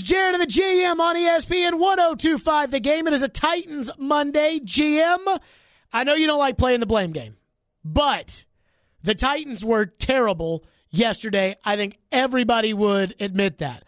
is Jared of the GM on ESPN 1025 The Game. It is a Titans Monday. GM, I know you don't like playing the blame game, but the Titans were terrible yesterday. I think everybody would admit that.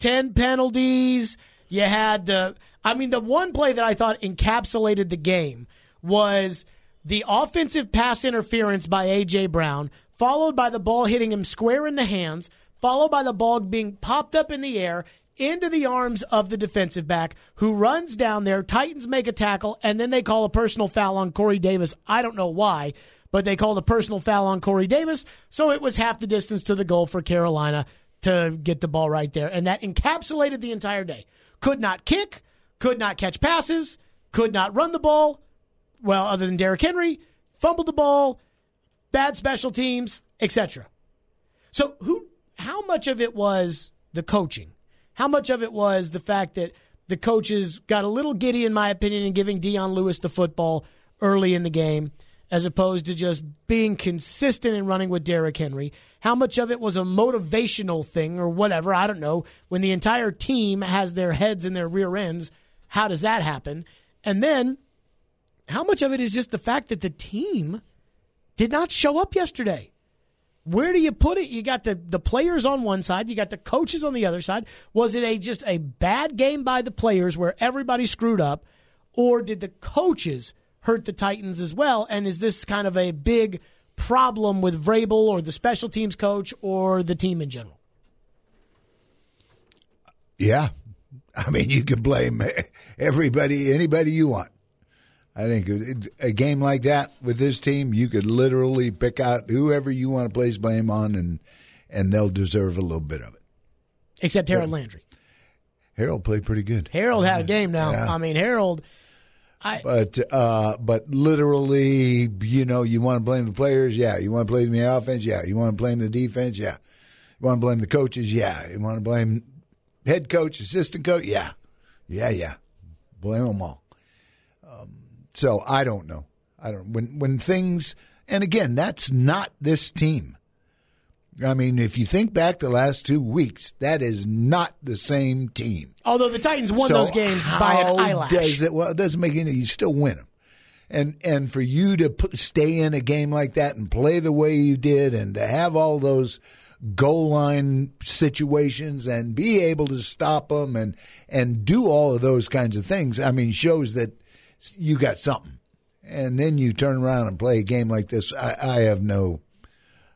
10 penalties. You had, uh, I mean, the one play that I thought encapsulated the game was the offensive pass interference by A.J. Brown, followed by the ball hitting him square in the hands, followed by the ball being popped up in the air into the arms of the defensive back who runs down there. Titans make a tackle, and then they call a personal foul on Corey Davis. I don't know why, but they called a personal foul on Corey Davis, so it was half the distance to the goal for Carolina to get the ball right there. And that encapsulated the entire day. Could not kick, could not catch passes, could not run the ball. Well, other than Derrick Henry, fumbled the ball, bad special teams, etc. So who how much of it was the coaching? How much of it was the fact that the coaches got a little giddy, in my opinion, in giving Dion Lewis the football early in the game, as opposed to just being consistent in running with Derrick Henry? How much of it was a motivational thing or whatever? I don't know. When the entire team has their heads in their rear ends, how does that happen? And then, how much of it is just the fact that the team did not show up yesterday? Where do you put it? You got the, the players on one side, you got the coaches on the other side. Was it a just a bad game by the players where everybody screwed up, or did the coaches hurt the Titans as well? And is this kind of a big problem with Vrabel or the special teams coach or the team in general? Yeah. I mean, you can blame everybody, anybody you want. I think a game like that with this team, you could literally pick out whoever you want to place blame on, and and they'll deserve a little bit of it. Except Harold yeah. Landry. Harold played pretty good. Harold had a game now. Yeah. I mean, Harold. I, but uh, but literally, you know, you want to blame the players, yeah. You want to blame the offense, yeah. You want to blame the defense, yeah. You want to blame the coaches, yeah. You want to blame head coach, assistant coach, yeah, yeah, yeah. Blame them all. So I don't know. I don't when when things and again that's not this team. I mean, if you think back the last two weeks, that is not the same team. Although the Titans won so those games by an eyelash. Does it, well, it doesn't make any. You still win them, and and for you to put, stay in a game like that and play the way you did, and to have all those goal line situations and be able to stop them and and do all of those kinds of things, I mean, shows that you got something. And then you turn around and play a game like this. I, I have no,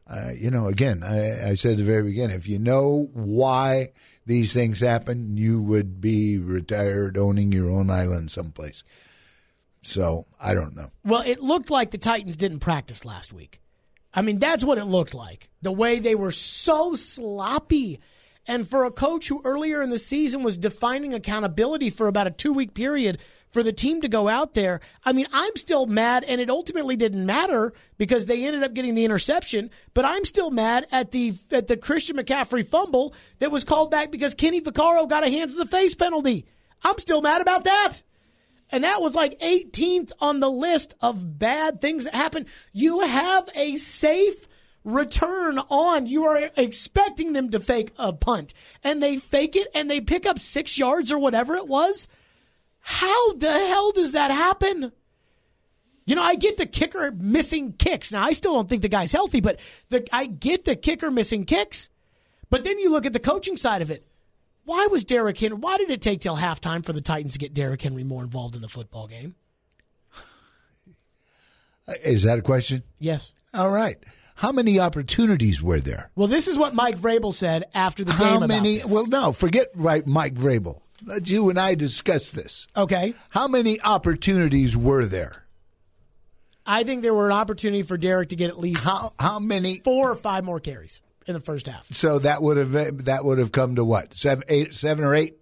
uh, you know, again, I, I said at the very beginning, if you know why these things happen, you would be retired owning your own island someplace. So I don't know. Well, it looked like the Titans didn't practice last week. I mean, that's what it looked like. The way they were so sloppy. And for a coach who earlier in the season was defining accountability for about a two week period for the team to go out there. I mean, I'm still mad, and it ultimately didn't matter because they ended up getting the interception. But I'm still mad at the at the Christian McCaffrey fumble that was called back because Kenny Vaccaro got a hands to the face penalty. I'm still mad about that. And that was like 18th on the list of bad things that happened. You have a safe return on. You are expecting them to fake a punt, and they fake it and they pick up six yards or whatever it was. How the hell does that happen? You know, I get the kicker missing kicks. Now, I still don't think the guy's healthy, but the, I get the kicker missing kicks. But then you look at the coaching side of it. Why was Derrick Henry? Why did it take till halftime for the Titans to get Derrick Henry more involved in the football game? Is that a question? Yes. All right. How many opportunities were there? Well, this is what Mike Vrabel said after the How game. How many? Well, no, forget right, Mike Vrabel. Let you and I discuss this. Okay. How many opportunities were there? I think there were an opportunity for Derrick to get at least how how many four or five more carries in the first half. So that would have that would have come to what seven eight seven or eight.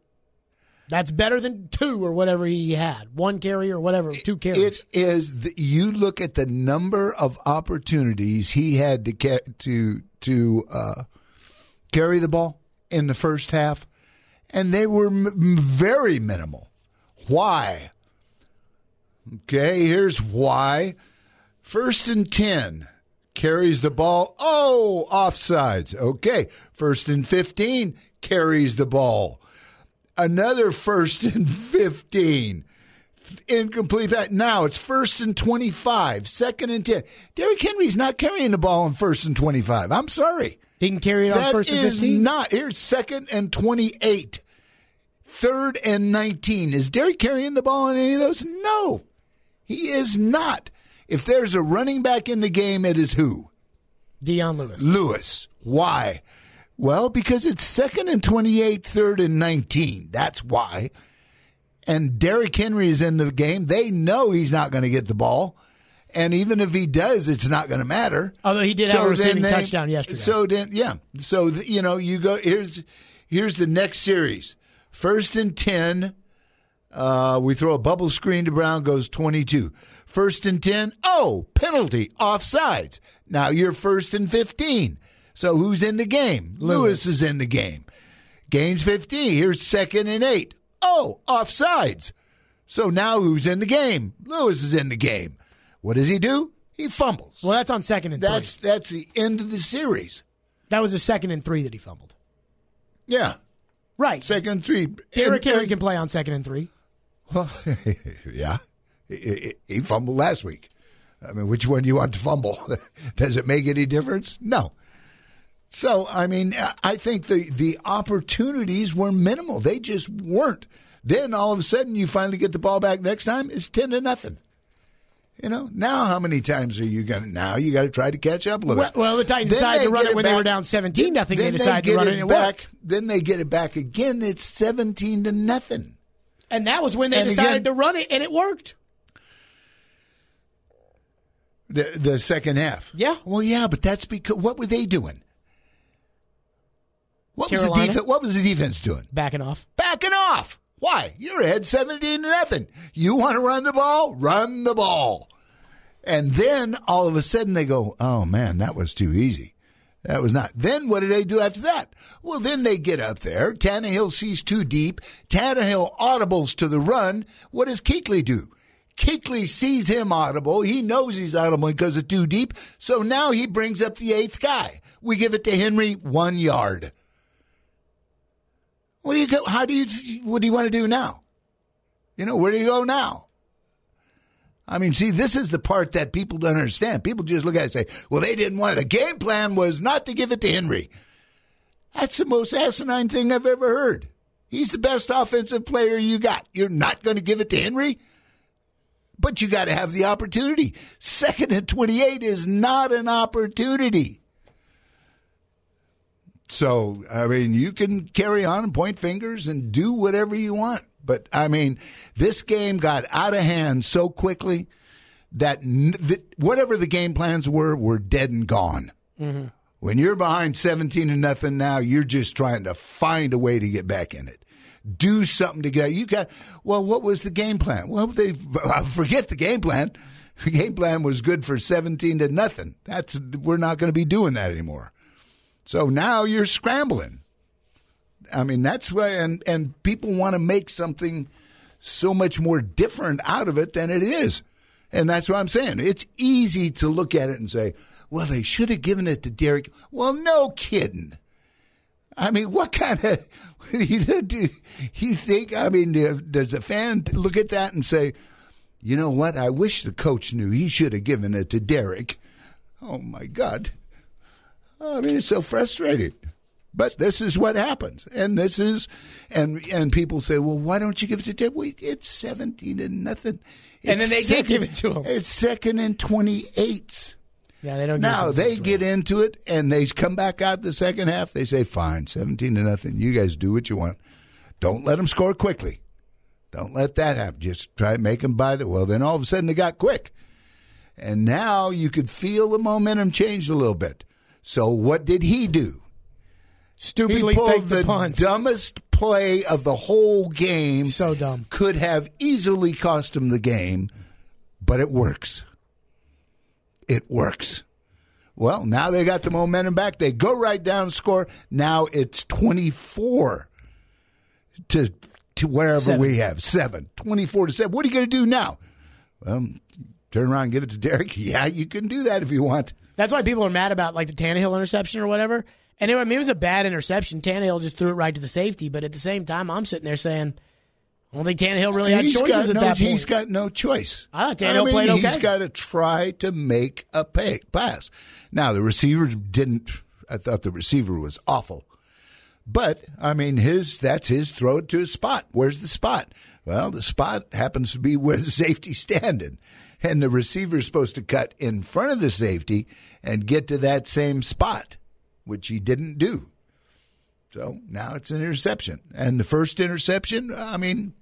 That's better than two or whatever he had, one carry or whatever, two carries. It is. The, you look at the number of opportunities he had to get to to uh, carry the ball in the first half and they were m- very minimal. Why? Okay, here's why. First and 10 carries the ball. Oh, offsides. Okay. First and 15 carries the ball. Another first and 15. Incomplete pass. Now it's first and 25, second and 10. Derrick Henry's not carrying the ball on first and 25. I'm sorry. He can carry it on That first and is 15. not. Here's second and 28. Third and 19. Is Derrick carrying the ball on any of those? No, he is not. If there's a running back in the game, it is who? Dion Lewis. Lewis. Why? Well, because it's second and 28, third and 19. That's why. And Derrick Henry is in the game. They know he's not going to get the ball. And even if he does, it's not going to matter. Although he did have a receiving they- touchdown yesterday. So then, yeah. So you know, you go here's here's the next series. First and ten. Uh, we throw a bubble screen to Brown. Goes twenty two. First and ten. Oh, penalty, offsides. Now you're first and fifteen. So who's in the game? Lewis, is in the game. Gains fifteen. Here's second and eight. Oh, offsides. So now who's in the game? Lewis is in the game. What does he do? He fumbles. well, that's on second and That's three. that's the end of the series. That was a second and three that he fumbled. Yeah, Right. second three. Derrick And- Henry and- can play on second and three. Well, yeah, he, he- he fumbled last week. I mean, which one do you want to fumble? Does it make any difference? No. So, I mean, I think the the opportunities were minimal. They just weren't. Then all of a sudden, you finally get the ball back next time. It's ten to nothing. You know, now how many times are you going to? Now you got to try to catch up a little Well, bit. well, the Titans Then decided to run get it when they were down 17 nothing. They then decided to run it it back. worked. Then they get it back again. It's seventeen to nothing. And that was when they And decided again- to run it, and it worked. The the second half. Yeah. Well, yeah, but that's because what were they doing? What was the defense? What was the defense doing? Backing off. Backing off. Why? You're ahead seventeen to nothing. You want to run the ball? Run the ball. And then all of a sudden they go, "Oh man, that was too easy." That was not. Then what do they do after that? Well, then they get up there. Tannehill sees too deep. Tannehill audibles to the run. What does Kuechly do? Kuechly sees him audible. He knows he's audible because it's too deep. So now he brings up the eighth guy. We give it to Henry one yard. What do you go? How do you? What do you want to do now? You know, where do you go now? I mean, see, this is the part that people don't understand. People just look at it and say, well, they didn't want it. The game plan was not to give it to Henry. That's the most asinine thing I've ever heard. He's the best offensive player you got. You're not going to give it to Henry? But you got to have the opportunity. Second and 28 is not an opportunity. So, I mean, you can carry on and point fingers and do whatever you want. But, I mean, this game got out of hand so quickly that, whatever the game plans were, were dead and gone. Mm-hmm. When you're behind 17 to nothing now, you're just trying to find a way to get back in it. Do something to get, you got, well, what was the game plan? Well, they, forget the game plan. The game plan was good for 17 to nothing. That's, we're not going to be doing that anymore. So now you're scrambling. I mean, that's why, and, and people want to make something so much more different out of it than it is. And that's what I'm saying. It's easy to look at it and say, well, they should have given it to Derrick. Well, no kidding. I mean, what kind of, do you think, I mean, does the fan look at that and say, you know what? I wish the coach knew he should have given it to Derrick. Oh my God. I mean, it's so frustrating. But this is what happens, and this is, and and people say, well, why don't you give it to Derrick? We, it's seventeen and nothing. And then It's they did give it to him. It's second and twenty eight. Yeah, they don't. Now give it to they get into it and they come back out the second half. They say, "Fine, seventeen to nothing. You guys do what you want. Don't let them score quickly. Don't let that happen. Just try to make them buy the." Well, then all of a sudden they got quick, and now you could feel the momentum changed a little bit. So what did he do? He stupidly pulled the, the dumbest play of the whole game. So dumb. Could have easily cost him the game, but it works. It works. Well, now they got the momentum back. They go right down, score. Now it's 24 to to wherever Seven. we have. Seven. 24 to 7. What are you going to do now? Well, turn around and give it to Derrick? Yeah, you can do that if you want. That's why people are mad about like the Tannehill interception or whatever. And anyway, I mean, it was a bad interception. Tannehill just threw it right to the safety. But at the same time, I'm sitting there saying, I don't think Tannehill really had He's choices at no, that point. He's got no choice. I thought Tannehill mean, played okay. He's got to try to make a pay, pass. Now the receiver didn't. I thought the receiver was awful, but I mean his that's his throw it to a spot. Where's the spot? Well, the spot happens to be where the safety's standing, and the receiver's supposed to cut in front of the safety and get to that same spot, which he didn't do. So now it's an interception, and the first interception. I mean,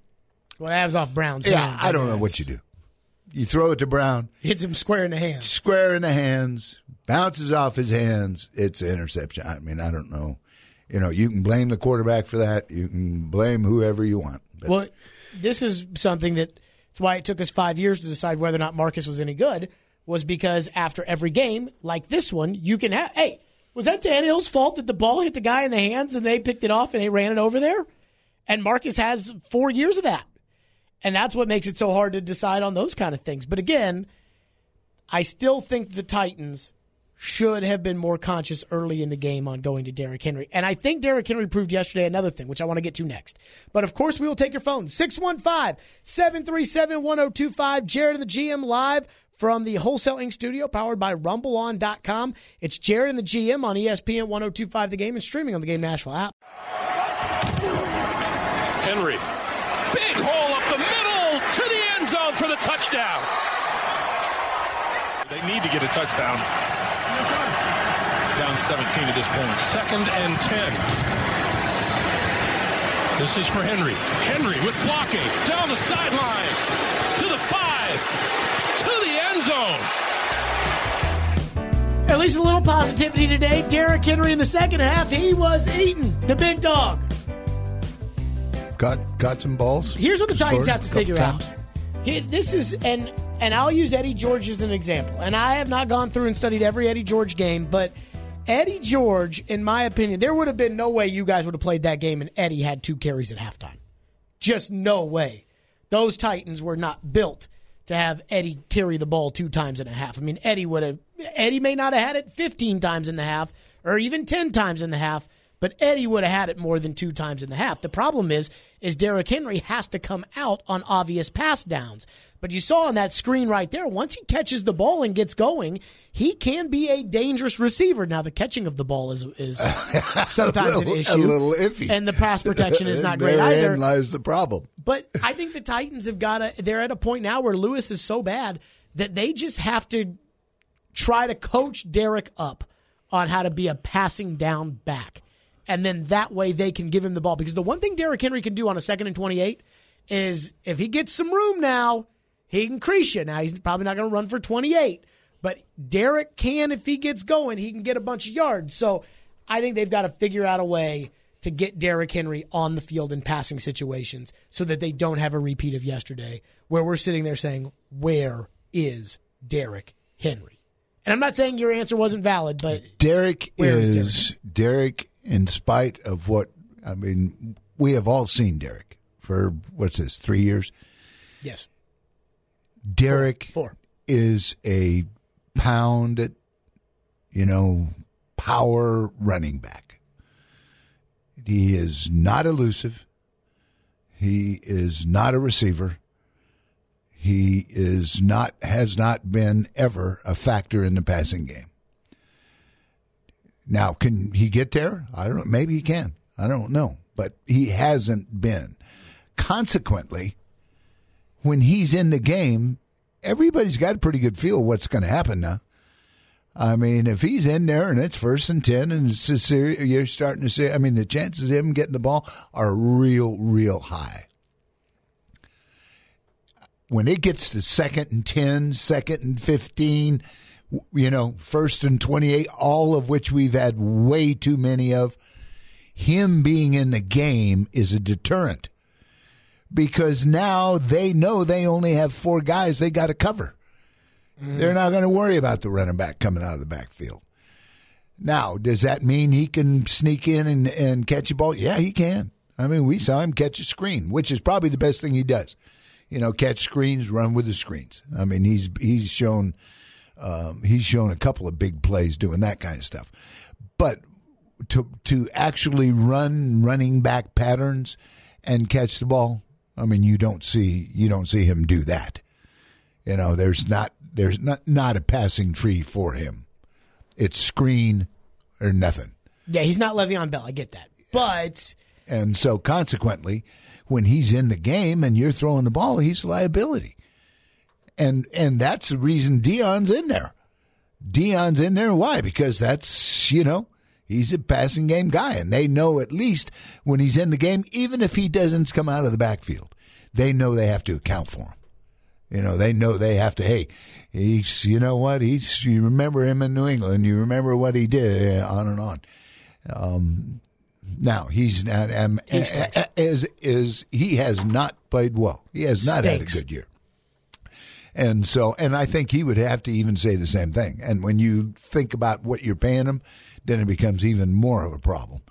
well, that was off Brown's yeah, hands. I don't know what you do. You throw it to Brown, Hits him square in the hands. square in the hands, bounces off his hands. It's an interception. I mean, I don't know. You know, you can blame the quarterback for that. You can blame whoever you want. But Well, this is something that it's why it took us five years to decide whether or not Marcus was any good. Was because after every game like this one, you can have. Hey, was that Tannehill's fault that the ball hit the guy in the hands and they picked it off and they ran it over there? And Marcus has four years of that, and that's what makes it so hard to decide on those kind of things. But again, I still think the Titans should have been more conscious early in the game on going to Derrick Henry. And I think Derrick Henry proved yesterday another thing, which I want to get to next. But of course, we will take your phone 615 737 1025. Jared and the GM live from the Wholesale Inc. studio, powered by RumbleOn.com. It's Jared and the GM on ESPN 1025 The Game and streaming on the Game Nashville app. Henry. Big hole up the middle to the end zone for the touchdown. They need to get a touchdown. Down 17 at this point. Second and 10. This is for Henry. Henry with blocking down the sideline to the five to the end zone. At least a little positivity today. Derrick Henry in the second half, he was eating the big dog. got got some balls. Here's what the Titans have to figure times. out. Here- This is and and I'll use Eddie George as an example. And I have not gone through and studied every Eddie George game, but Eddie George, in my opinion, there would have been no way you guys would have played that game and Eddie had two carries at halftime. Just no way. Those Titans were not built to have Eddie carry the ball two times and a half. I mean, Eddie would have Eddie may not have had it 15 times in the half or even 10 times in the half, but Eddie would have had it more than two times in the half. The problem is, is Derrick Henry has to come out on obvious pass downs. But you saw on that screen right there, once he catches the ball and gets going, he can be a dangerous receiver. Now the catching of the ball is is sometimes a an little, issue, a little iffy, and the pass protection is not great Therein either. lies the problem. But I think the Titans have got to, they're at a point now where Lewis is so bad that they just have to try to coach Derrick up on how to be a passing down back. And then that way they can give him the ball. Because the one thing Derrick Henry can do on a second and 28 is if he gets some room now, he can crease you. Now, he's probably not going to run for 28, but Derrick can, if he gets going, he can get a bunch of yards. So I think they've got to figure out a way to get Derrick Henry on the field in passing situations so that they don't have a repeat of yesterday where we're sitting there saying, Where is Derrick Henry? And I'm not saying your answer wasn't valid, but Derrick Where is is Derrick. In spite of what I mean, we have all seen Derrick for what's this three years. yes, Derrick four. is a pound, you know, power running back. He is not elusive. He is not a receiver. He is not has not been ever a factor in the passing game. Now, can he get there? I don't know. Maybe he can. I don't know. But he hasn't been. Consequently, when he's in the game, everybody's got a pretty good feel what's going to happen now. I mean, if he's in there and it's first and 10 and it's a serious, you're starting to see, I mean, the chances of him getting the ball are real, real high. When it gets to second and 10, second and 15, you know, first and 28, all of which we've had way too many of, him being in the game is a deterrent because now they know they only have four guys they got to cover. They're not going to worry about the running back coming out of the backfield. Now, does that mean he can sneak in and, and catch a ball? Yeah, he can. I mean, we saw him catch a screen, which is probably the best thing he does You know, catch screens, run with the screens. I mean, he's he's shown um, he's shown a couple of big plays doing that kind of stuff. But to to actually run running back patterns and catch the ball, I mean, you don't see you don't see him do that. You know, there's not there's not not a passing tree for him. It's screen or nothing. Yeah, he's not Le'Veon Bell. I get that, but And so consequently, when he's in the game and you're throwing the ball, he's a liability. And and that's the reason Dion's in there. Dion's in there. Why? Because that's, you know, he's a passing game guy. And they know at least when he's in the game, even if he doesn't come out of the backfield, they know they have to account for him. You know, they know they have to, hey, he's, you know what? He's, you remember him in New England. You remember what he did, on and on. Um, now he's not um, He is is he has not played well. He has not Stinks. had a good year. And so, and I think he would have to even say the same thing. And when you think about what you're paying him, then it becomes even more of a problem.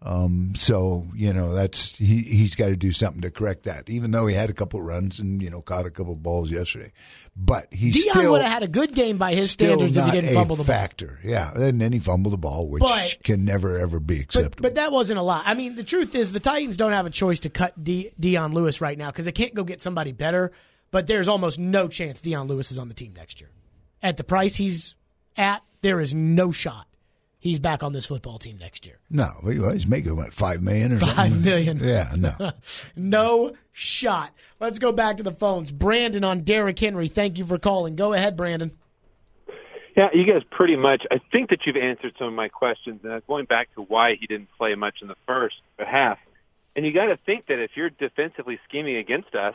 Um, so you know that's he he's got to do something to correct that. Even though he had a couple runs and you know caught a couple balls yesterday, but he's Dion still would have had a good game by his standards if he didn't fumble the ball. factor. Yeah, and then he fumbled the ball, which But- can never ever be But, acceptable. but that wasn't a lot. I mean, the truth is the Titans don't have a choice to cut D- Dion Lewis right now because they can't go get somebody better. But there's almost no chance Dion Lewis is on the team next year. At the price he's at, there is no shot he's back on this football team next year. no, well, he's making what five million or Five something? million. Yeah, no. No shot. Let's go back to the phones. Brandon on Derrick Henry. Thank you for calling. Go ahead, Brandon. Yeah, you guys pretty much. I think that you've answered some of my questions, and I was going back to why he didn't play much in the first half. And you got to think that if you're defensively scheming against us,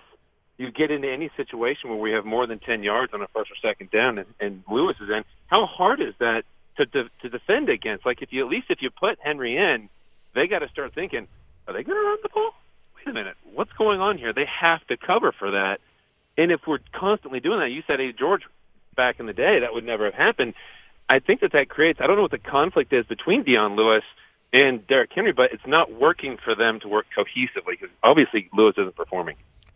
you get into any situation where we have more than ten yards on a first or second down, and, and Lewis is in. How hard is that to de- to defend against? Like if you at least if you put Henry in, they got to start thinking, are they going to run the ball? Wait a minute, what's going on here? They have to cover for that. And if we're constantly doing that, you said, hey, George, back in the day, that would never have happened. I think that that creates, I don't know what the conflict is between Dion Lewis and Derrick Henry, but it's not working for them to work cohesively because obviously Lewis isn't performing.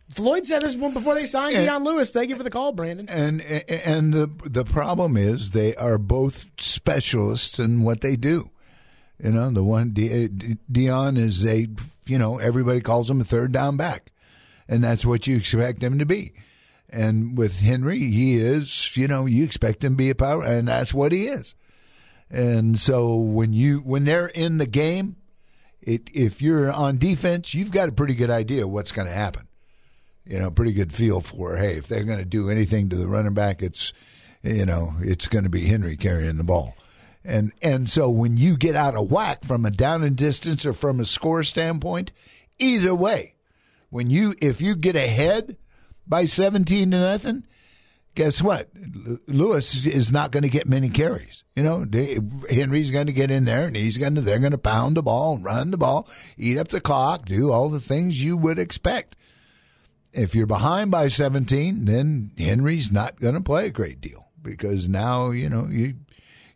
Floyd said this one before they signed And- Dion Lewis. Thank you for the call, Brandon. And and the the problem is they are both specialists in what they do. You know, the one De- De- Dion is a you know everybody calls him a third down back, and that's what you expect him to be. And with Henry, he is you know you expect him to be a power, and that's what he is. And so when you when they're in the game, it if you're on defense, you've got a pretty good idea what's going to happen you know, pretty good feel for, hey, if they're going to do anything to the running back, it's, you know, it's going to be Henry carrying the ball. And and so when you get out of whack from a down and distance or from a score standpoint, either way, when you if you get ahead by 17 to nothing, guess what? Lewis is not going to get many carries. You know, they, Henry's going to get in there and he's going to they're going to pound the ball, run the ball, eat up the clock, do all the things you would expect if you're behind by 17, then Henry's not going to play a great deal because now you know you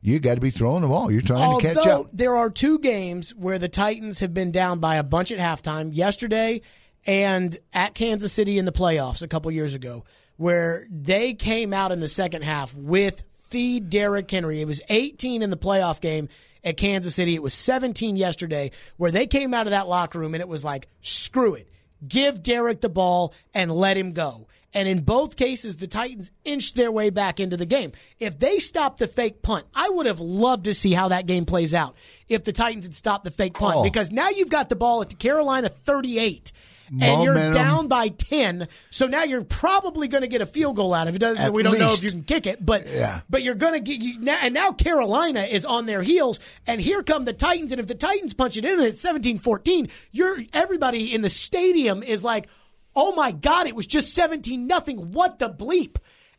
you got to be throwing the ball. You're trying to catch Although up. there are two games where the Titans have been down by a bunch at halftime, yesterday and at Kansas City in the playoffs a couple years ago, where they came out in the second half with feed Derrick Henry. It was 18 in the playoff game at Kansas City. It was 17 yesterday, where they came out of that locker room and it was like, screw it. Give Derrick the ball and let him go. And in both cases, the Titans inched their way back into the game. If they stopped the fake punt, I would have loved to see how that game plays out if the Titans had stopped the fake punt Oh. because now you've got the ball at the Carolina 38 and you're down by 10. So now you're probably going to get a field goal out of it. At we don't know if you can kick it, but Yeah. but you're going to get you now, and now Carolina is on their heels and here come the Titans and if the Titans punch it in and it's 17-14, you're everybody in the stadium is like, "Oh my god, it was just 17 nothing. What the bleep?"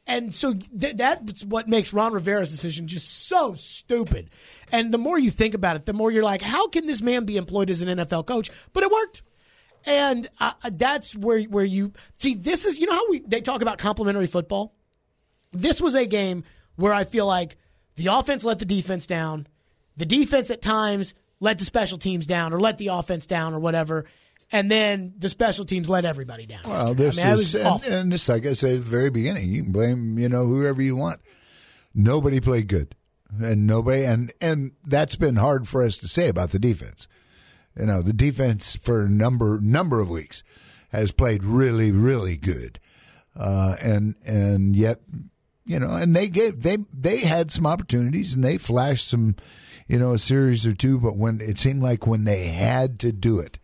And so th- that's what makes Ron Rivera's decision just so stupid. And the more you think about it, the more you're like, how can this man be employed as an NFL coach? But it worked. And uh, that's where where you see this is you know how we they talk about complementary football. This was a game where I feel like the offense let the defense down, the defense at times let the special teams down or let the offense down or whatever, and then the special teams let everybody down. Well, this I mean, is, and, and this, like I said at the very beginning, you can blame you know whoever you want. Nobody played good, and nobody, and and that's been hard for us to say about the defense. You know, the defense for a number number of weeks has played really, really good, uh, and and yet, you know, and they gave they they had some opportunities and they flashed some, you know, a series or two, but when it seemed like when they had to do it,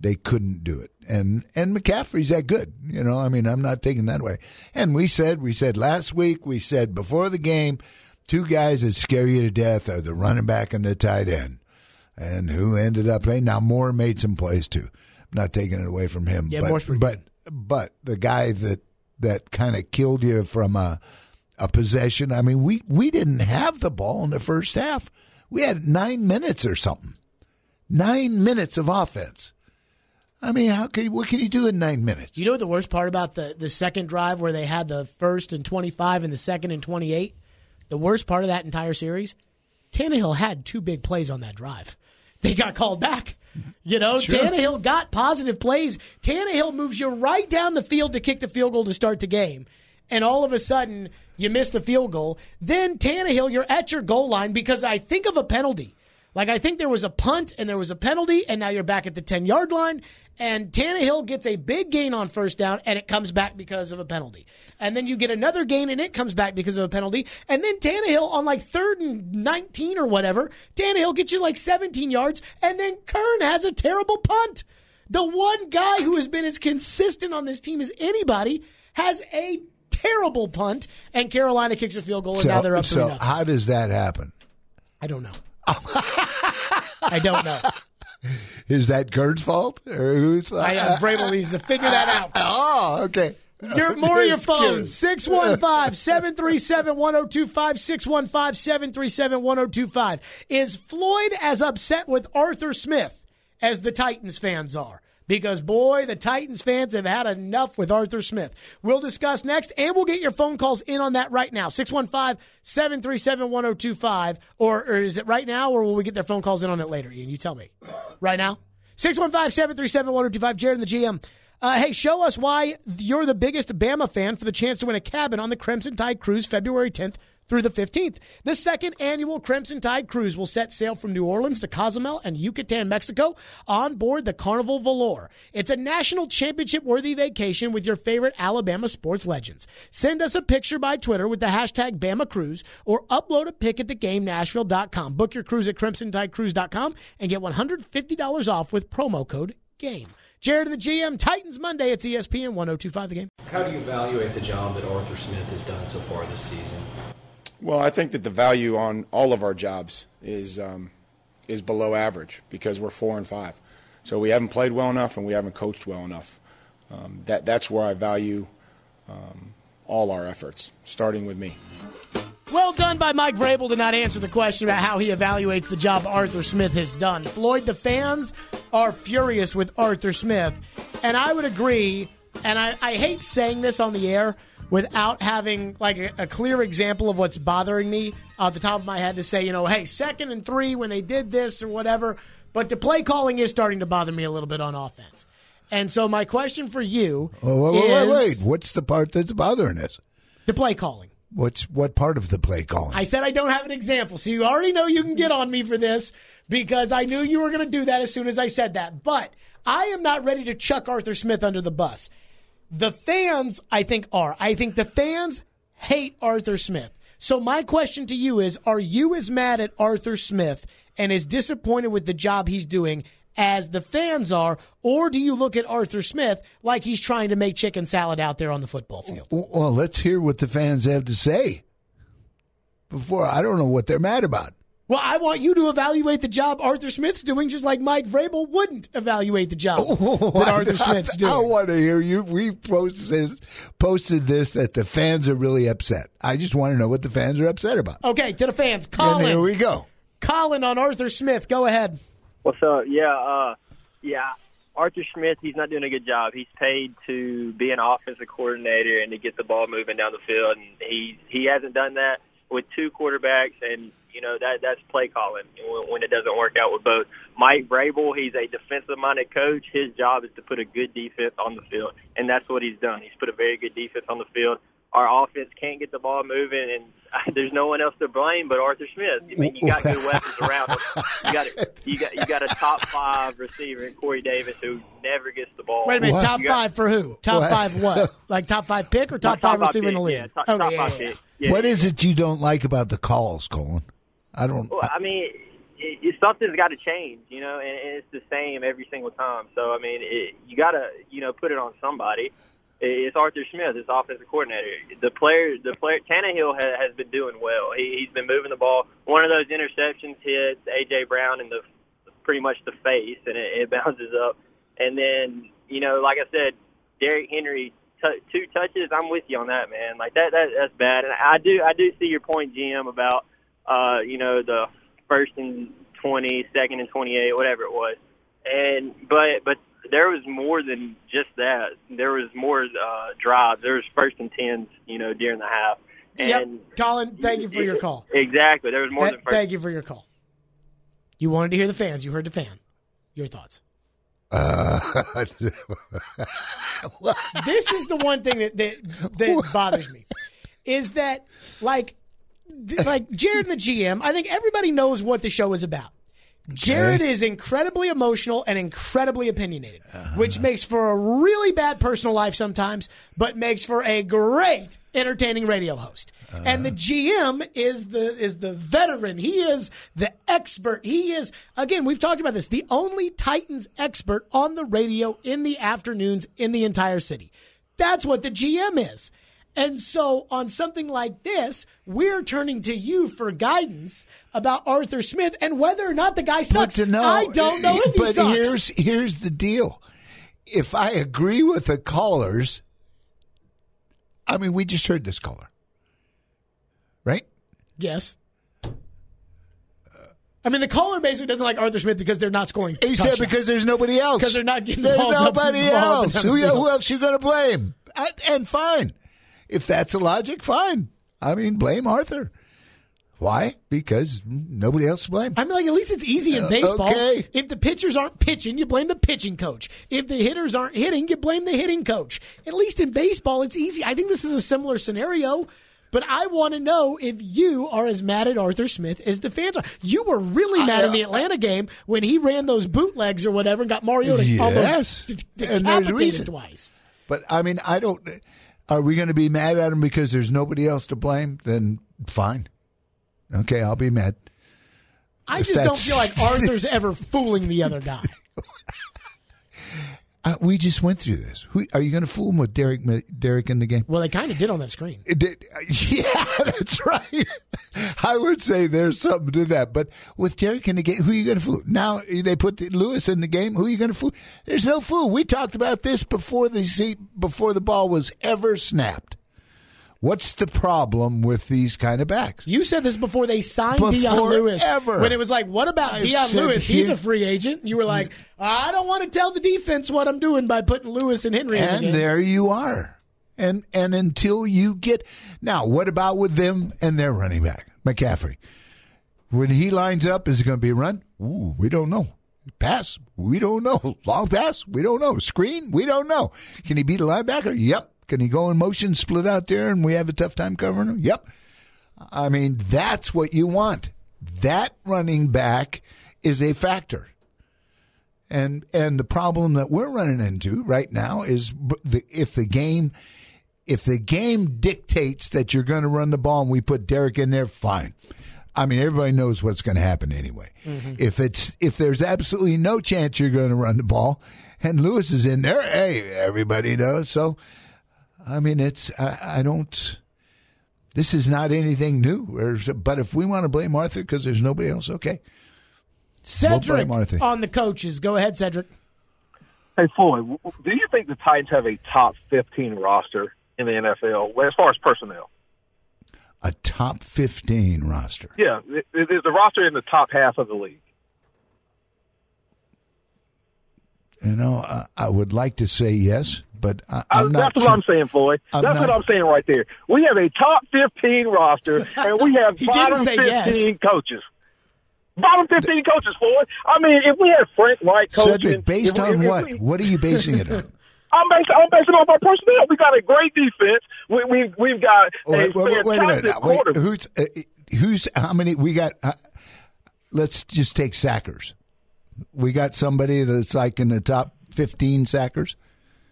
they couldn't do it. And and McCaffrey's that good. You know, I mean, I'm not taking that away. And we said we said last week, we said before the game, two guys that scare you to death are the running back and the tight end. And who ended up playing? Now Moore made some plays too. I'm not taking it away from him. Yeah, but, Moore's pretty but but the guy that that kind of killed you from a a possession. I mean, we we didn't have the ball in the first half. We had nine minutes or something. Nine minutes of offense. I mean, how can what can you do in nine minutes? You know the worst part about the, the second drive where they had the first and 25 and the second and 28? The worst part of that entire series? Tannehill had two big plays on that drive. They got called back. Mm-hmm. You know, Tannehill got positive plays. Tannehill moves you right down the field to kick the field goal to start the game. And all of a sudden, you miss the field goal. Then Tannehill, you're at your goal line because I think of a penalty. Like I think there was a punt and there was a penalty, and now you're back at the 10 yard line. And Tannehill gets a big gain on first down, and it comes back because of a penalty. And then you get another gain, and it comes back because of a penalty. And then Tannehill on like third and 19 or whatever, Tannehill gets you like 17 yards, and then Kern has a terrible punt. The one guy who has been as consistent on this team as anybody has a terrible punt, and Carolina kicks a field goal, and now they're up so 3 how does that happen? I don't know. I don't know. Is that Kurt's fault or whose? I uh, Vrabel needs to figure that out. oh, okay. Your, more of your It's phones. 615 737 1025. 615 737 1025. Is Floyd as upset with Arthur Smith as the Titans fans are? Because, boy, the Titans fans have had enough with Arthur Smith. We'll discuss next, and we'll get your phone calls in on that right now. 615 737 1025. Or is it right now, or will we get their phone calls in on it later? Ian, you tell me. Right now? 615 737 1025. Jared and the GM. Uh, hey, show us why you're the biggest Bama fan for the chance to win a cabin on the Crimson Tide Cruise February 10th through the 15th. The second annual Crimson Tide Cruise will set sail from New Orleans to Cozumel and Yucatan, Mexico on board the Carnival Valor. It's a national championship worthy vacation with your favorite Alabama sports legends. Send us a picture by Twitter with the hashtag Bama Cruise or upload a pic at thegamenashville.com. Book your cruise at crimsontidecruise.com and get $150 off with promo code GAME. Jared the GM, Titans Monday. It's ESPN 1025 the game. How do you evaluate the job that Arthur Smith has done so far this season? Well, I think that the value on all of our jobs is um, is below average because we're four and five. So we haven't played well enough and we haven't coached well enough. Um, that that's where I value um, all our efforts, starting with me. Well done by Mike Vrabel to not answer the question about how he evaluates the job Arthur Smith has done. Floyd, the fans are furious with Arthur Smith, and I would agree. And I, I hate saying this on the air without having like a, a clear example of what's bothering me off the top of my head to say, you know, hey, second and three when they did this or whatever. But the play calling is starting to bother me a little bit on offense. And so my question for you Wait, wait, wait, is wait. What's the part that's bothering us? the play calling. What's what part of the play calling? I said I don't have an example, so you already know you can get on me for this because I knew you were going to do that as soon as I said that. But I am not ready to chuck Arthur Smith under the bus. The fans, I think, are. I think the fans hate Arthur Smith. So my question to you is: Are you as mad at Arthur Smith and as disappointed with the job he's doing as the fans are, or do you look at Arthur Smith like he's trying to make chicken salad out there on the football field? well, let's hear what the fans have to say. Before I don't know what they're mad about. Well, I want you to evaluate the job Arthur Smith's doing, just like Mike Vrabel wouldn't evaluate the job that Arthur Smith's I, I want to hear you. We posted this, posted this that the fans are really upset. I just want to know what the fans are upset about. Okay, to the fans, and here we go. Colin on Arthur Smith. Go ahead. What's up? Yeah, uh, yeah. Arthur Smith, he's not doing a good job. He's paid to be an offensive coordinator and to get the ball moving down the field, and he he hasn't done that with two quarterbacks. And You know that that's play calling when, when it doesn't work out with both. Mike Vrabel, he's a defensive-minded coach. His job is to put a good defense on the field, and that's what he's done. He's put a very good defense on the field. Our offense can't get the ball moving, and there's no one else to blame but Arthur Smith. I mean, you got good weapons around him. You got you got you got a top five receiver in Corey Davis who never gets the ball. Wait a minute, What? top got- five for who? Top What? five what? Like top five pick or top, five receiver in the league? Yeah, top, Okay, top yeah, five yeah, yeah. pick. Yeah, what yeah. is it you don't like about the calls, Colin? I don't. Well, I mean, it, it, something's got to change, you know, and, and it's the same every single time. So I mean, it, you got to, you know, put it on somebody. It, it's Arthur Smith, this offensive coordinator. The player, the player, Tannehill has, has been doing well. He, he's been moving the ball. One of those interceptions hits AJ Brown in the pretty much the face, and it, it bounces up. And then, you know, like I said, Derrick Henry. T- two touches, I'm with you on that, man. Like that, that that's bad. And I do, I do see your point, GM, about uh, you know, the first and 20, second and 28, whatever it was. And, but, but there was more than just that. There was more, uh, drives. There was first and tens, you know, during the half. Yep. Colin, thank you for your call. Exactly. There was more Th- than first. thank you for your call. You wanted to hear the fans. You heard the fan. Your thoughts. Uh, this is the one thing that that, that bothers me is that like th- like Jared and the GM, I think everybody knows what the show is about. Jared is incredibly emotional and incredibly opinionated, uh-huh. which makes for a really bad personal life sometimes, but makes for a great entertaining radio host. Uh-huh. And the GM is the is the veteran. He is the expert. He is again, we've talked about this, the only Titans expert on the radio in the afternoons in the entire city. That's what the GM is. And so on something like this, we're turning to you for guidance about Arthur Smith and whether or not the guy sucks. know, I don't know if he but sucks. here's here's the deal. If I agree with the callers, I mean, we just heard this caller, right? yes. I mean, the caller basically doesn't like Arthur Smith because they're not scoring. He said because there's nobody else. 'Cause they're not getting the balls nobody up else. Who, who else you going to blame? I, and fine, if that's the logic, fine. I mean, blame Arthur. Why? Because nobody else to blame. I mean, like at least it's easy in Uh, baseball. okay. If the pitchers aren't pitching, you blame the pitching coach. If the hitters aren't hitting, you blame the hitting coach. At least in baseball, it's easy. I think this is a similar scenario. But I want to know if you are as mad at Arthur Smith as the fans are. You were really mad in the Atlanta game when he ran those bootlegs or whatever and got Mariota Yes. almost de- And there's a reason. twice. But I mean, I don't. Are we going to be mad at him because there's nobody else to blame? Then fine. Okay, I'll be mad. I If just don't feel like Arthur's ever fooling the other guy. Uh, we just went through this. Who, are you going to fool him with Derrick? Derrick in the game? Well, they kind of did on that screen. It did- Yeah, that's right. I would say there's something to that. But with Derrick in the game, who are you going to fool? Now they put the- Lewis in the game. Who are you going to fool? There's no fool. We talked about this before the seat, before the ball was ever snapped. What's the problem with these kind of backs? You said this before they signed Before Dion Lewis. ever. When it was like, what about I Dion Lewis? He's a free agent. You were like, I don't want to tell the defense what I'm doing by putting Lewis and Henry in and the there you are. And and until you get now, what about with them and their running back McCaffrey? When he lines up, is it going to be a run? Ooh, we don't know. Pass, we don't know. Long pass, we don't know. Screen, we don't know. Can he beat a linebacker? Yep. Can he go in motion, split out there, and we have a tough time covering him? Yep. I mean, that's what you want. That running back is a factor. And and the problem that we're running into right now is the, if the game if the game dictates that you're going to run the ball and we put Derrick in there, fine. I mean, everybody knows what's going to happen anyway. Mm-hmm. If it's if there's absolutely no chance you're going to run the ball, and Lewis is in there, hey, everybody knows. So, I mean, it's I, I don't. This is not anything new. But if we want to blame Arthur because there's nobody else, okay. Cedric blame Arthur. on the coaches. Go ahead, Cedric. Hey, Floyd, do you think the Titans have a top 15 roster in the NFL as far as personnel? A top fifteen roster. Yeah, i- is the roster in the top half of the league? You know, I, I would like to say yes, but I, I'm not. that's sure. what I'm saying, Floyd. I'm that's not- what I'm saying right there. We have a top 15 roster, and we have bottom say 15 yes. coaches. Bottom 15 coaches, Floyd. I mean, if we had Frank Wright coaching, Cedric, based if we- on what? we- What are you basing it on? I'm basing, I'm basing it off our personnel. We got a great defense. We, we, we've got a wait, wait, wait, wait a minute. fantastic now. Wait, quarterback. who's uh, who's how many? We got. Uh, let's just take sackers. We got somebody that's like in the top fifteen sackers.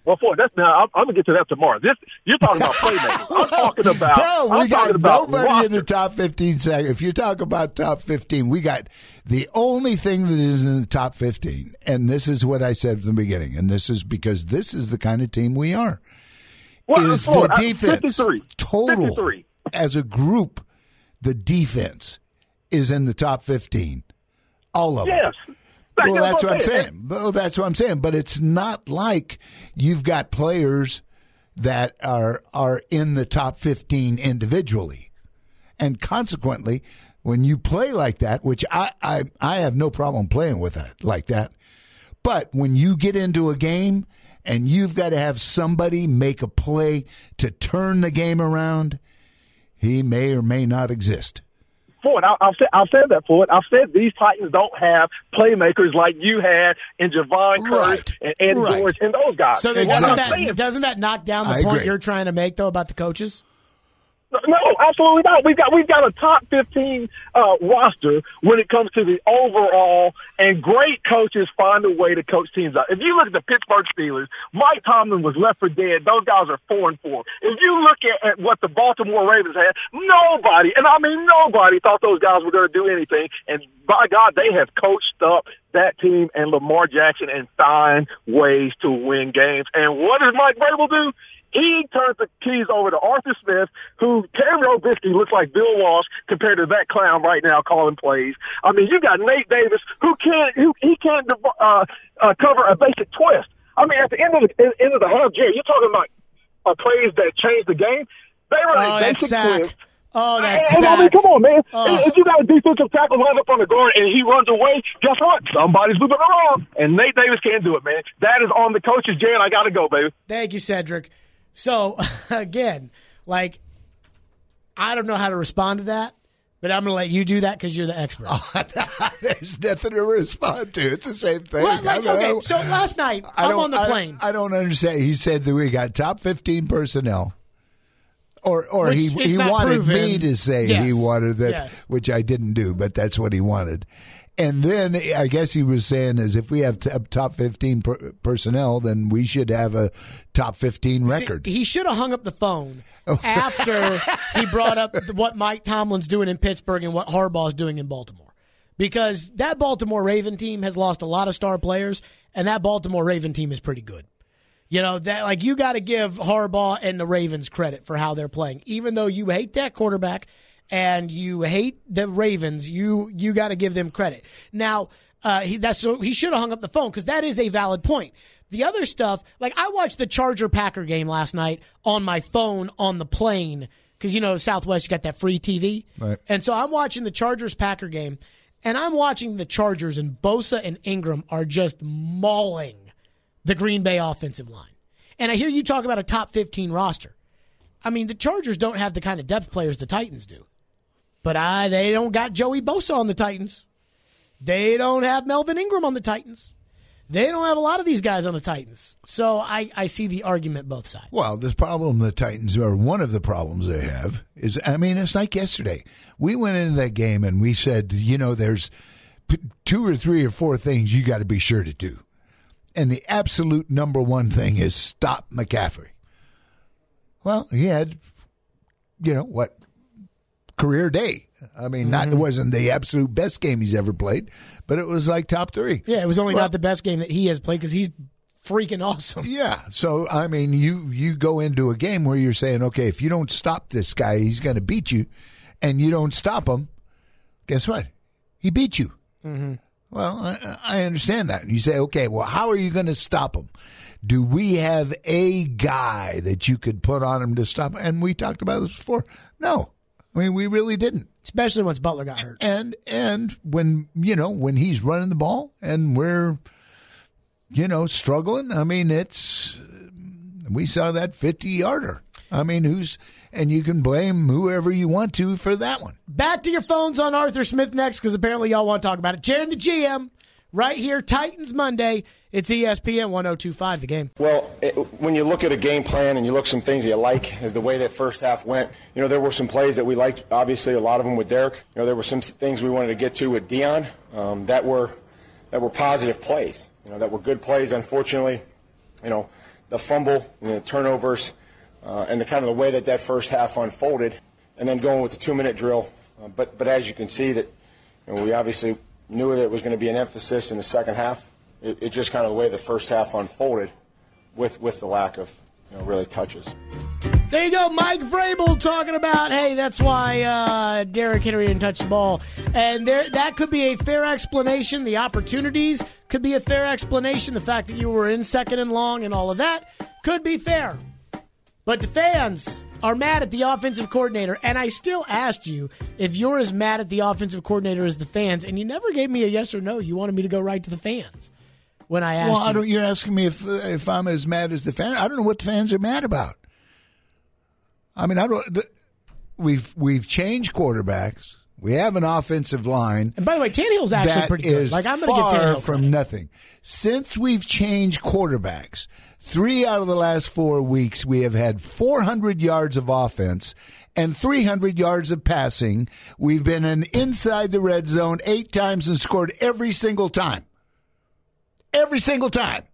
Well, Floyd, that's now. I'm, I'm gonna get to that tomorrow. This you're talking about playmakers. I'm talking about. No, we I'm got nobody roster. in the top 15 sackers. If you talk about top 15, we got the only thing that is in the top 15. And this is what I said from the beginning. And this is because this is the kind of team we are. Well, is the defense 53. total 53. as a group, the defense is in the top 15. All of them. Yes. Well, that's what I'm saying. Well, oh, that's what I'm saying. But it's not like you've got players that are are in the top 15 individually, and consequently, when you play like that, which I I, I have no problem playing with that like that, but when you get into a game and you've got to have somebody make a play to turn the game around, he may or may not exist. Ford, I, I've said I've said that Ford. I've said these Titans don't have playmakers like you had and Jevon Kearse Right. and Ed Right. George and those guys. So then doesn't that doesn't that knock down the I point agree. you're trying to make though about the coaches? No, absolutely not. We've got we've got a top fifteen uh, roster when it comes to the overall, and great coaches find a way to coach teams out. If you look at the Pittsburgh Steelers, Mike Tomlin was left for dead. Those guys are four and four. If you look at, at what the Baltimore Ravens had, nobody, and I mean nobody, thought those guys were going to do anything. And by God, they have coached up that team and Lamar Jackson and find ways to win games. And what does Mike Vrabel do? He turns the keys over to Arthur Smith, who Terry Robiskie looks like Bill Walsh compared to that clown right now calling plays. I mean, you got Nate Davis, who can't, who he can't uh, uh, cover a basic twist. I mean, at the end of the end of the half, Jerry, you're talking about uh, plays that change the game. They run Oh, a basic twist. Oh, that's And, I mean, come on, man. Oh. If you got a defensive tackle lined up on the guard and he runs away, guess what? Somebody's moving around. And Nate Davis can't do it, man. That is on the coaches, Jerry, and I got to go, baby. Thank you, Cedric. So again, like I don't know how to respond to that, but I'm going to let you do that because you're the expert. There's nothing to respond to. It's the same thing. Well, like, okay, so last night I I'm don't- on the plane. I, don't understand. He said that we got top 15 personnel. Or, or Which he he wanted proven. me to say Yes. he wanted that, Yes. which I didn't do, but that's what he wanted. And then I guess he was saying is if we have t- top 15 per- personnel, then we should have a top 15 See, record. he should have hung up the phone Oh. after he brought up what Mike Tomlin's doing in Pittsburgh and what Harbaugh's doing in Baltimore. Because that Baltimore Raven team has lost a lot of star players, and that Baltimore Raven team is pretty good. You know, that like you got to give Harbaugh and the Ravens credit for how they're playing. Even though you hate that quarterback and you hate the Ravens, you you got to give them credit. Now, uh, he that's so he should have hung up the phone because that is a valid point. The other stuff, like I watched the Charger Packer game last night on my phone on the plane because you know Southwest you got that free TV, Right. and so I'm watching the Chargers Packer game, and I'm watching the Chargers and Bosa and Ingram are just mauling the Green Bay offensive line. And I hear you talk about a top 15 roster. I mean, the Chargers don't have the kind of depth players the Titans do. But I, they don't got Joey Bosa on the Titans. They don't have Melvin Ingram on the Titans. They don't have a lot of these guys on the Titans. So I, I see the argument both sides. Well, the problem the Titans are one of the problems they have is I mean it's like yesterday. We went into that game and we said, you know, there's two or three or four things you got to be sure to do. And the absolute number one thing is stop McCaffrey. Well, he had you know, what career day. I mean, not Mm-hmm. it wasn't the absolute best game he's ever played, but it was like top 3. Yeah, it was only Well- not the best game that he has played because he's freaking awesome. Yeah. So I mean, you you go into a game where you're saying, okay, if you don't stop this guy, he's going to beat you, and you don't stop him. Guess what? He beat you. Mm-hmm. Well, I, I understand that. And you say, okay, well, how are you going to stop him? Do we have a guy that you could put on him to stop? And we talked about this before. No, I mean, we really didn't. Especially once Butler got hurt. And and when you know when he's running the ball and we're you know struggling, I mean it's we saw that 50 yarder. I mean, who's, and you can blame whoever you want to for that one. Back to your phones on Arthur Smith next because apparently y'all want to talk about it. Jaron the GM, right here, Titans Monday. It's ESPN 1025, the game. Well, it, when you look at a game plan and you look some things you like as the way that first half went, you know, there were some plays that we liked, obviously, a lot of them with Derrick. You know, there were some things we wanted to get to with Dion um, that were that were positive plays, you know, that were good plays. Unfortunately, you know, the fumble and the turnovers uh, and the kind of the way that that first half unfolded, and then going with the two-minute drill. Uh, but but as you can see, that you know, we obviously knew that it was going to be an emphasis in the second half. It, it just kind of the way the first half unfolded, with with the lack of you know, really touches. There you go, Mike Vrabel talking about, hey, that's why uh, Derrick Henry didn't touch the ball. And there, that could be a fair explanation. The opportunities could be a fair explanation. The fact that you were in second and long and all of that could be fair. But the fans are mad at the offensive coordinator. And I still asked you if you're as mad at the offensive coordinator as the fans. And you never gave me a yes or no. You wanted me to go right to the fans when I asked Well, I don't, you. you're asking me if uh, if I'm as mad as the fan. I don't know what the fans are mad about. I mean, I don't. the- We've we've changed quarterbacks. We have an offensive line. And by the way, Tannehill's actually pretty good. Like I'm going to far Tannehill from credit. nothing. Since we've changed quarterbacks, three out of the last four weeks we have had 400 yards of offense and 300 yards of passing. We've been in inside the red zone eight times and scored every single time. Every single time.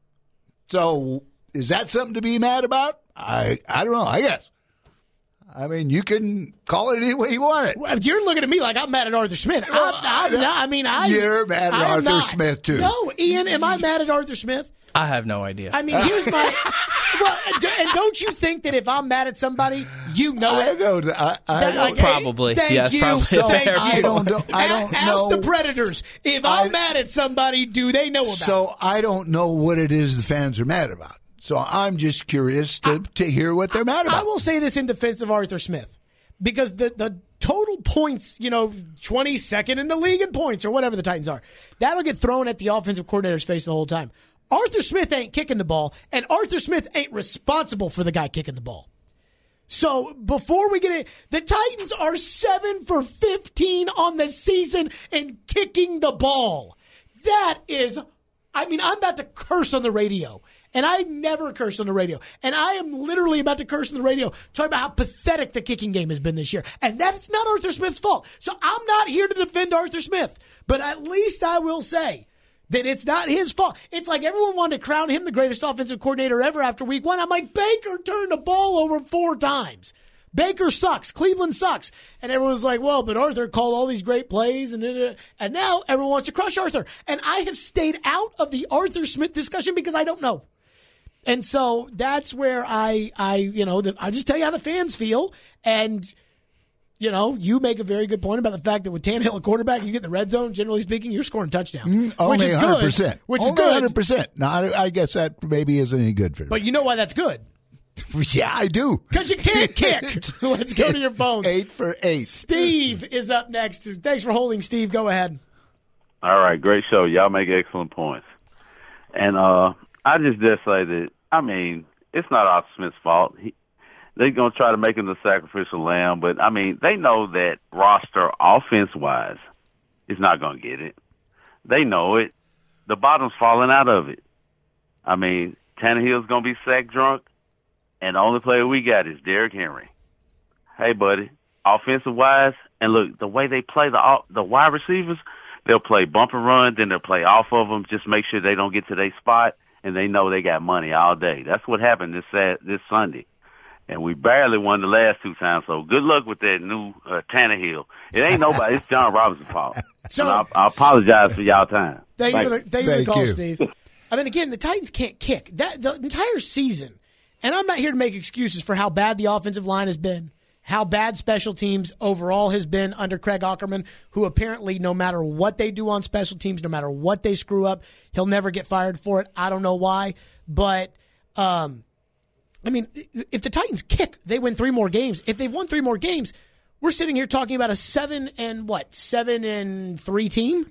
So is that something to be mad about? I I don't know. I guess. I mean, you can call it any way you want it. Well, You're looking at me like I'm mad at Arthur Smith. I'm, I'm not, I mean, I. You're mad at I am Arthur not. Smith, too. No, Ian, am I mad at Arthur Smith? I have no idea. I mean, here's my. well, and and don't you think that if I'm mad at somebody, you know I it? know. I, I That, know. like, Probably. Thank Yes, you. probably. So Thank you. I don't know- I A- don't Ask know. the Predators. If I'm I- mad at somebody, do they know about it? So I don't know what it is the fans are mad about. So I'm just curious to, to hear what they're mad about. I will say this in defense of Arthur Smith because the the total points, you know, 22nd in the league in points or whatever the Titans are, that'll get thrown at the offensive coordinator's face the whole time. Arthur Smith ain't kicking the ball, and Arthur Smith ain't responsible for the guy kicking the ball. So before we get it, the Titans are seven for 15 on the season in kicking the ball. That is, I mean, I'm about to curse on the radio. And I never curse on the radio. And I am literally about to curse on the radio, talking about how pathetic the kicking game has been this year. And that's not Arthur Smith's fault. So I'm not here to defend Arthur Smith. But at least I will say that it's not his fault. It's like everyone wanted to crown him the greatest offensive coordinator ever after week one. I'm like, Baker turned the ball over four times. Baker sucks. Cleveland sucks. And everyone's like, well, but Arthur called all these great plays and and now everyone wants to crush Arthur. And I have stayed out of the Arthur Smith discussion because I don't know. And so that's where I, I, you know, the, I just tell you how the fans feel. And, you know, you make a very good point about the fact that with Tannehill a quarterback, you get in the red zone, generally speaking, you're scoring touchdowns. Mm, Only which is 100%. good. Which Only is good. 100%. Now, I, I guess that maybe isn't any good for you. But you know why that's good? Yeah, I do. Because you can't kick. Let's go to your phones. Eight for eight. Steve is up next. Thanks for holding, Steve. Go ahead. All right, great show. Y'all make excellent points. And uh I just just say that I mean, it's not Arthur Smith's fault. He, they're gonna try to make him the sacrificial lamb, but I mean, they know that roster offense wise is not gonna get it. They know it. The bottom's falling out of it. I mean, Tannehill's gonna be sack drunk, and the only player we got is Derrick Henry. Hey, buddy, offensive wise, and look the way they play the the wide receivers, they'll play bump and run, then they'll play off of them. Just make sure they don't get to their spot, and they know they got money all day. That's what happened this Sat this Sunday, and we barely won the last two times. So good luck with that new uh, Tannehill. It ain't nobody. it's Jon Robinson's fault. So- I, I apologize for y'all time. Thank you for the, Thank thank you for the call, you. Steve. I mean, again, the Titans can't kick that the entire season, and I'm not here to make excuses for how bad the offensive line has been, how bad special teams overall has been under Craig Aukerman, who apparently, no matter what they do on special teams, no matter what they screw up, he'll never get fired for it. I don't know why, but um, I mean, if the Titans kick, they win three more games. If they've won three more games, we're sitting here talking about a seven and what seven and three team,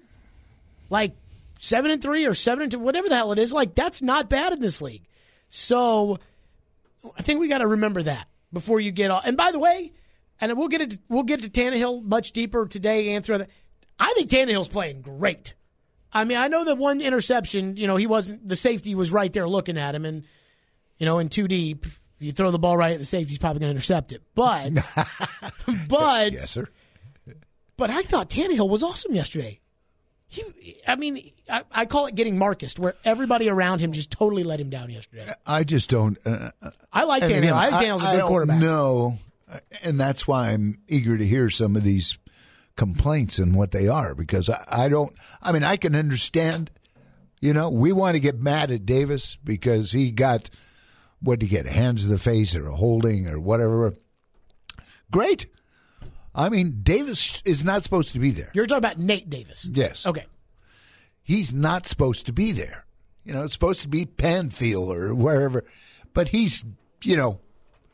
like seven and three or seven and two, whatever the hell it is. Like that's not bad in this league. So I think we got to remember that before you get off. And by the way, and we'll get it. We'll get to Tannehill much deeper today and through. I think Tannehill's playing great. I mean, I know that one interception. You know, he wasn't. The safety was right there looking at him, and you know, in two deep, you throw the ball right at the safety, he's probably going to intercept it. But, but yes, sir. But I thought Tannehill was awesome yesterday. He, I mean, I, I call it getting Marcus, where everybody around him just totally let him down yesterday. I just don't. Uh, I like Daniel. Again, I think Tannehill's a I good quarterback. know, and that's why I'm eager to hear some of these complaints and what they are because I, I don't. I mean, I can understand. You know, we want to get mad at Davis because he got what did he get? Hands to the face or a holding or whatever. Great. I mean, Davis is not supposed to be there. You're talking about Nate Davis. Yes. Okay. He's not supposed to be there. You know, it's supposed to be Pamphile or wherever, but he's, you know,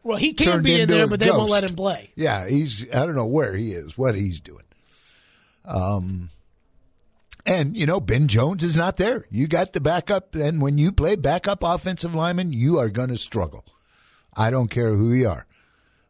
Well, he can be in there, but they won't let him play. Yeah, he's I don't know where he is, what he's doing. Um and you know, Ben Jones is not there. You got the backup and when you play backup offensive lineman, you are going to struggle. I don't care who you are.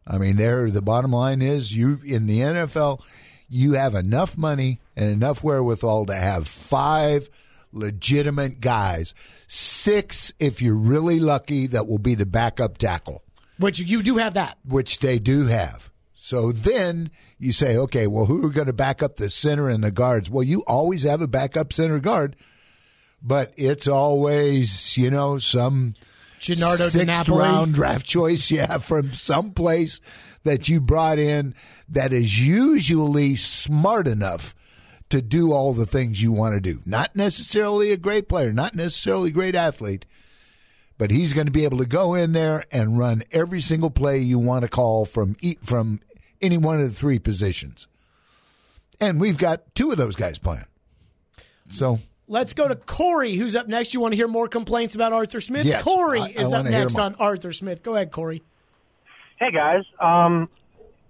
I mean, there the bottom line is you in the NFL, you have enough money and enough wherewithal to have five legitimate guys, six if you're really lucky that will be the backup tackle Which you do have that. which they do have. So then you say, okay, well, who are going to back up the center and the guards? Well, you always have a backup center guard, but it's always, you know, some Gennaro sixth round draft choice, yeah, from some place that you brought in that is usually smart enough to do all the things you want to do. Not necessarily a great player, not necessarily a great athlete, but he's going to be able to go in there and run every single play you want to call from from any one of the three positions. And we've got two of those guys playing. So Let's go to Corey, who's up next. You want to hear more complaints about Arthur Smith? Yes, Corey I- I is up next on Arthur Smith. Go ahead, Corey. Hey guys, um,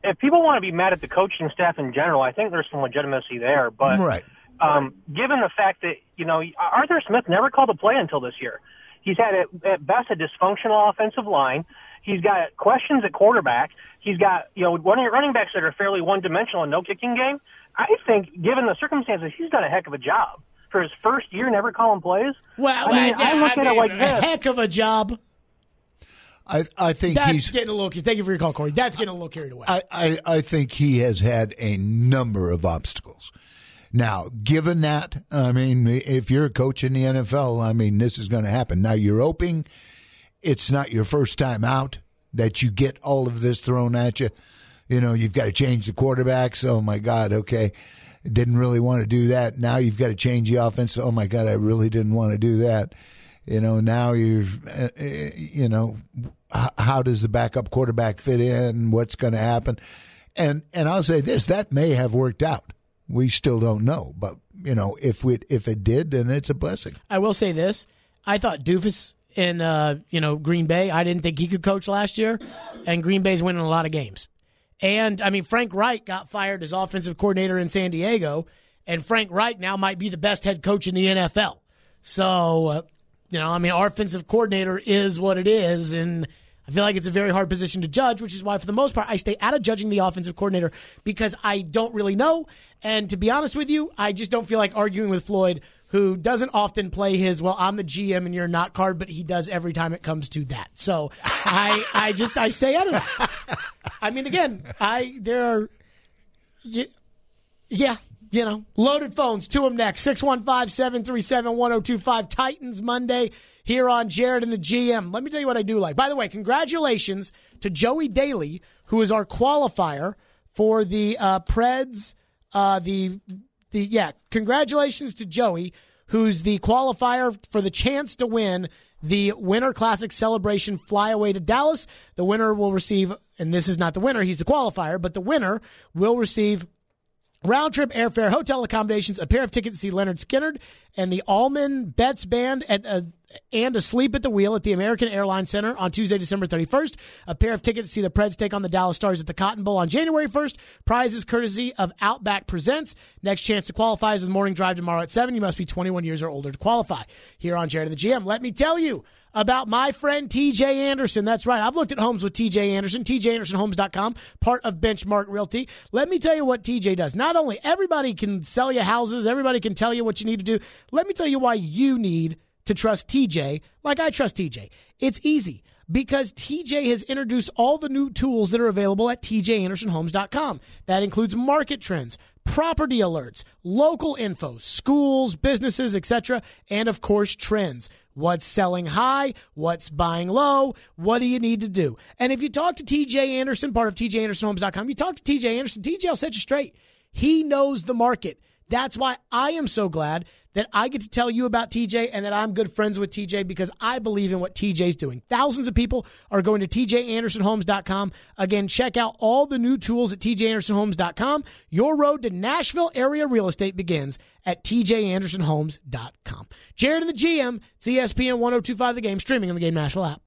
if people want to be mad at the coaching staff in general, I think there's some legitimacy there. But right. um, given the fact that you know Arthur Smith never called a play until this year, he's had at, at best a dysfunctional offensive line. He's got questions at quarterback. He's got you know running running backs that are fairly one dimensional and no kicking game. I think, given the circumstances, he's done a heck of a job for his first year, never calling plays. Well, I mean, I look at it like a this. heck of a job. I I think That's he's getting a little. Thank you for your call, Corey. That's getting a little carried away. I, I, I think he has had a number of obstacles. Now, given that, I mean, if you're a coach in the NFL, I mean, this is going to happen. Now, you're hoping it's not your first time out that you get all of this thrown at you. You know, you've got to change the quarterbacks. Oh, my God, okay. Didn't really want to do that. Now you've got to change the offense. Oh, my God, I really didn't want to do that. You know, now you're, uh, uh, you know, h- how does the backup quarterback fit in? What's going to happen? And and I'll say this: that may have worked out. We still don't know, but you know, if we if it did, then it's a blessing. I will say this: I thought Doofus in uh, you know Green Bay. I didn't think he could coach last year, and Green Bay's winning a lot of games. And I mean, Frank Reich got fired as offensive coordinator in San Diego, and Frank Reich now might be the best head coach in the NFL. So, uh, you know, I mean, our offensive coordinator is what it is, and I feel like it's a very hard position to judge, which is why, for the most part, I stay out of judging the offensive coordinator because I don't really know. And to be honest with you, I just don't feel like arguing with Floyd, who doesn't often play his, well, I'm the GM and you're not card, but he does every time it comes to that. So I, I just, I stay out of that. I mean, again, I, there are, y- yeah, you know, loaded phones, to them next. 615 737 1025. Titans Monday here on Jared and the GM. Let me tell you what I do like. By the way, congratulations to Joey Daly, who is our qualifier for the uh, Preds. Uh, the, the, yeah, congratulations to Joey, who's the qualifier for the chance to win the Winter Classic Celebration Flyaway to Dallas. The winner will receive, and this is not the winner, he's the qualifier, but the winner will receive round trip airfare, hotel accommodations, a pair of tickets to see Lynyrd Skynyrd and the Allman Betts Band at uh, and asleep at the wheel at the American Airlines Center on Tuesday, December 31st. A pair of tickets to see the Preds take on the Dallas Stars at the Cotton Bowl on January 1st. Prizes courtesy of Outback Presents. Next chance to qualify is the morning drive tomorrow at 7. You must be 21 years or older to qualify. Here on Jared of the GM, let me tell you about my friend TJ Anderson. That's right. I've looked at homes with TJ Anderson, TJAndersonHomes.com, part of Benchmark Realty. Let me tell you what TJ does. Not only everybody can sell you houses, everybody can tell you what you need to do. Let me tell you why you need to trust TJ like I trust TJ. It's easy because TJ has introduced all the new tools that are available at TJAndersonHomes.com. That includes market trends, property alerts, local info, schools, businesses, etc., and of course trends. What's selling high? What's buying low? What do you need to do? And if you talk to TJ Anderson, part of TJAndersonHomes.com, you talk to TJ Anderson, TJ will set you straight. He knows the market. That's why I am so glad that I get to tell you about TJ and that I'm good friends with TJ because I believe in what TJ's doing. Thousands of people are going to TJAndersonHomes.com. Again, check out all the new tools at TJAndersonHomes.com. Your road to Nashville area real estate begins at TJAndersonHomes.com. Jared and the GM, it's ESPN 1025 The Game, streaming on the Game Nashville app.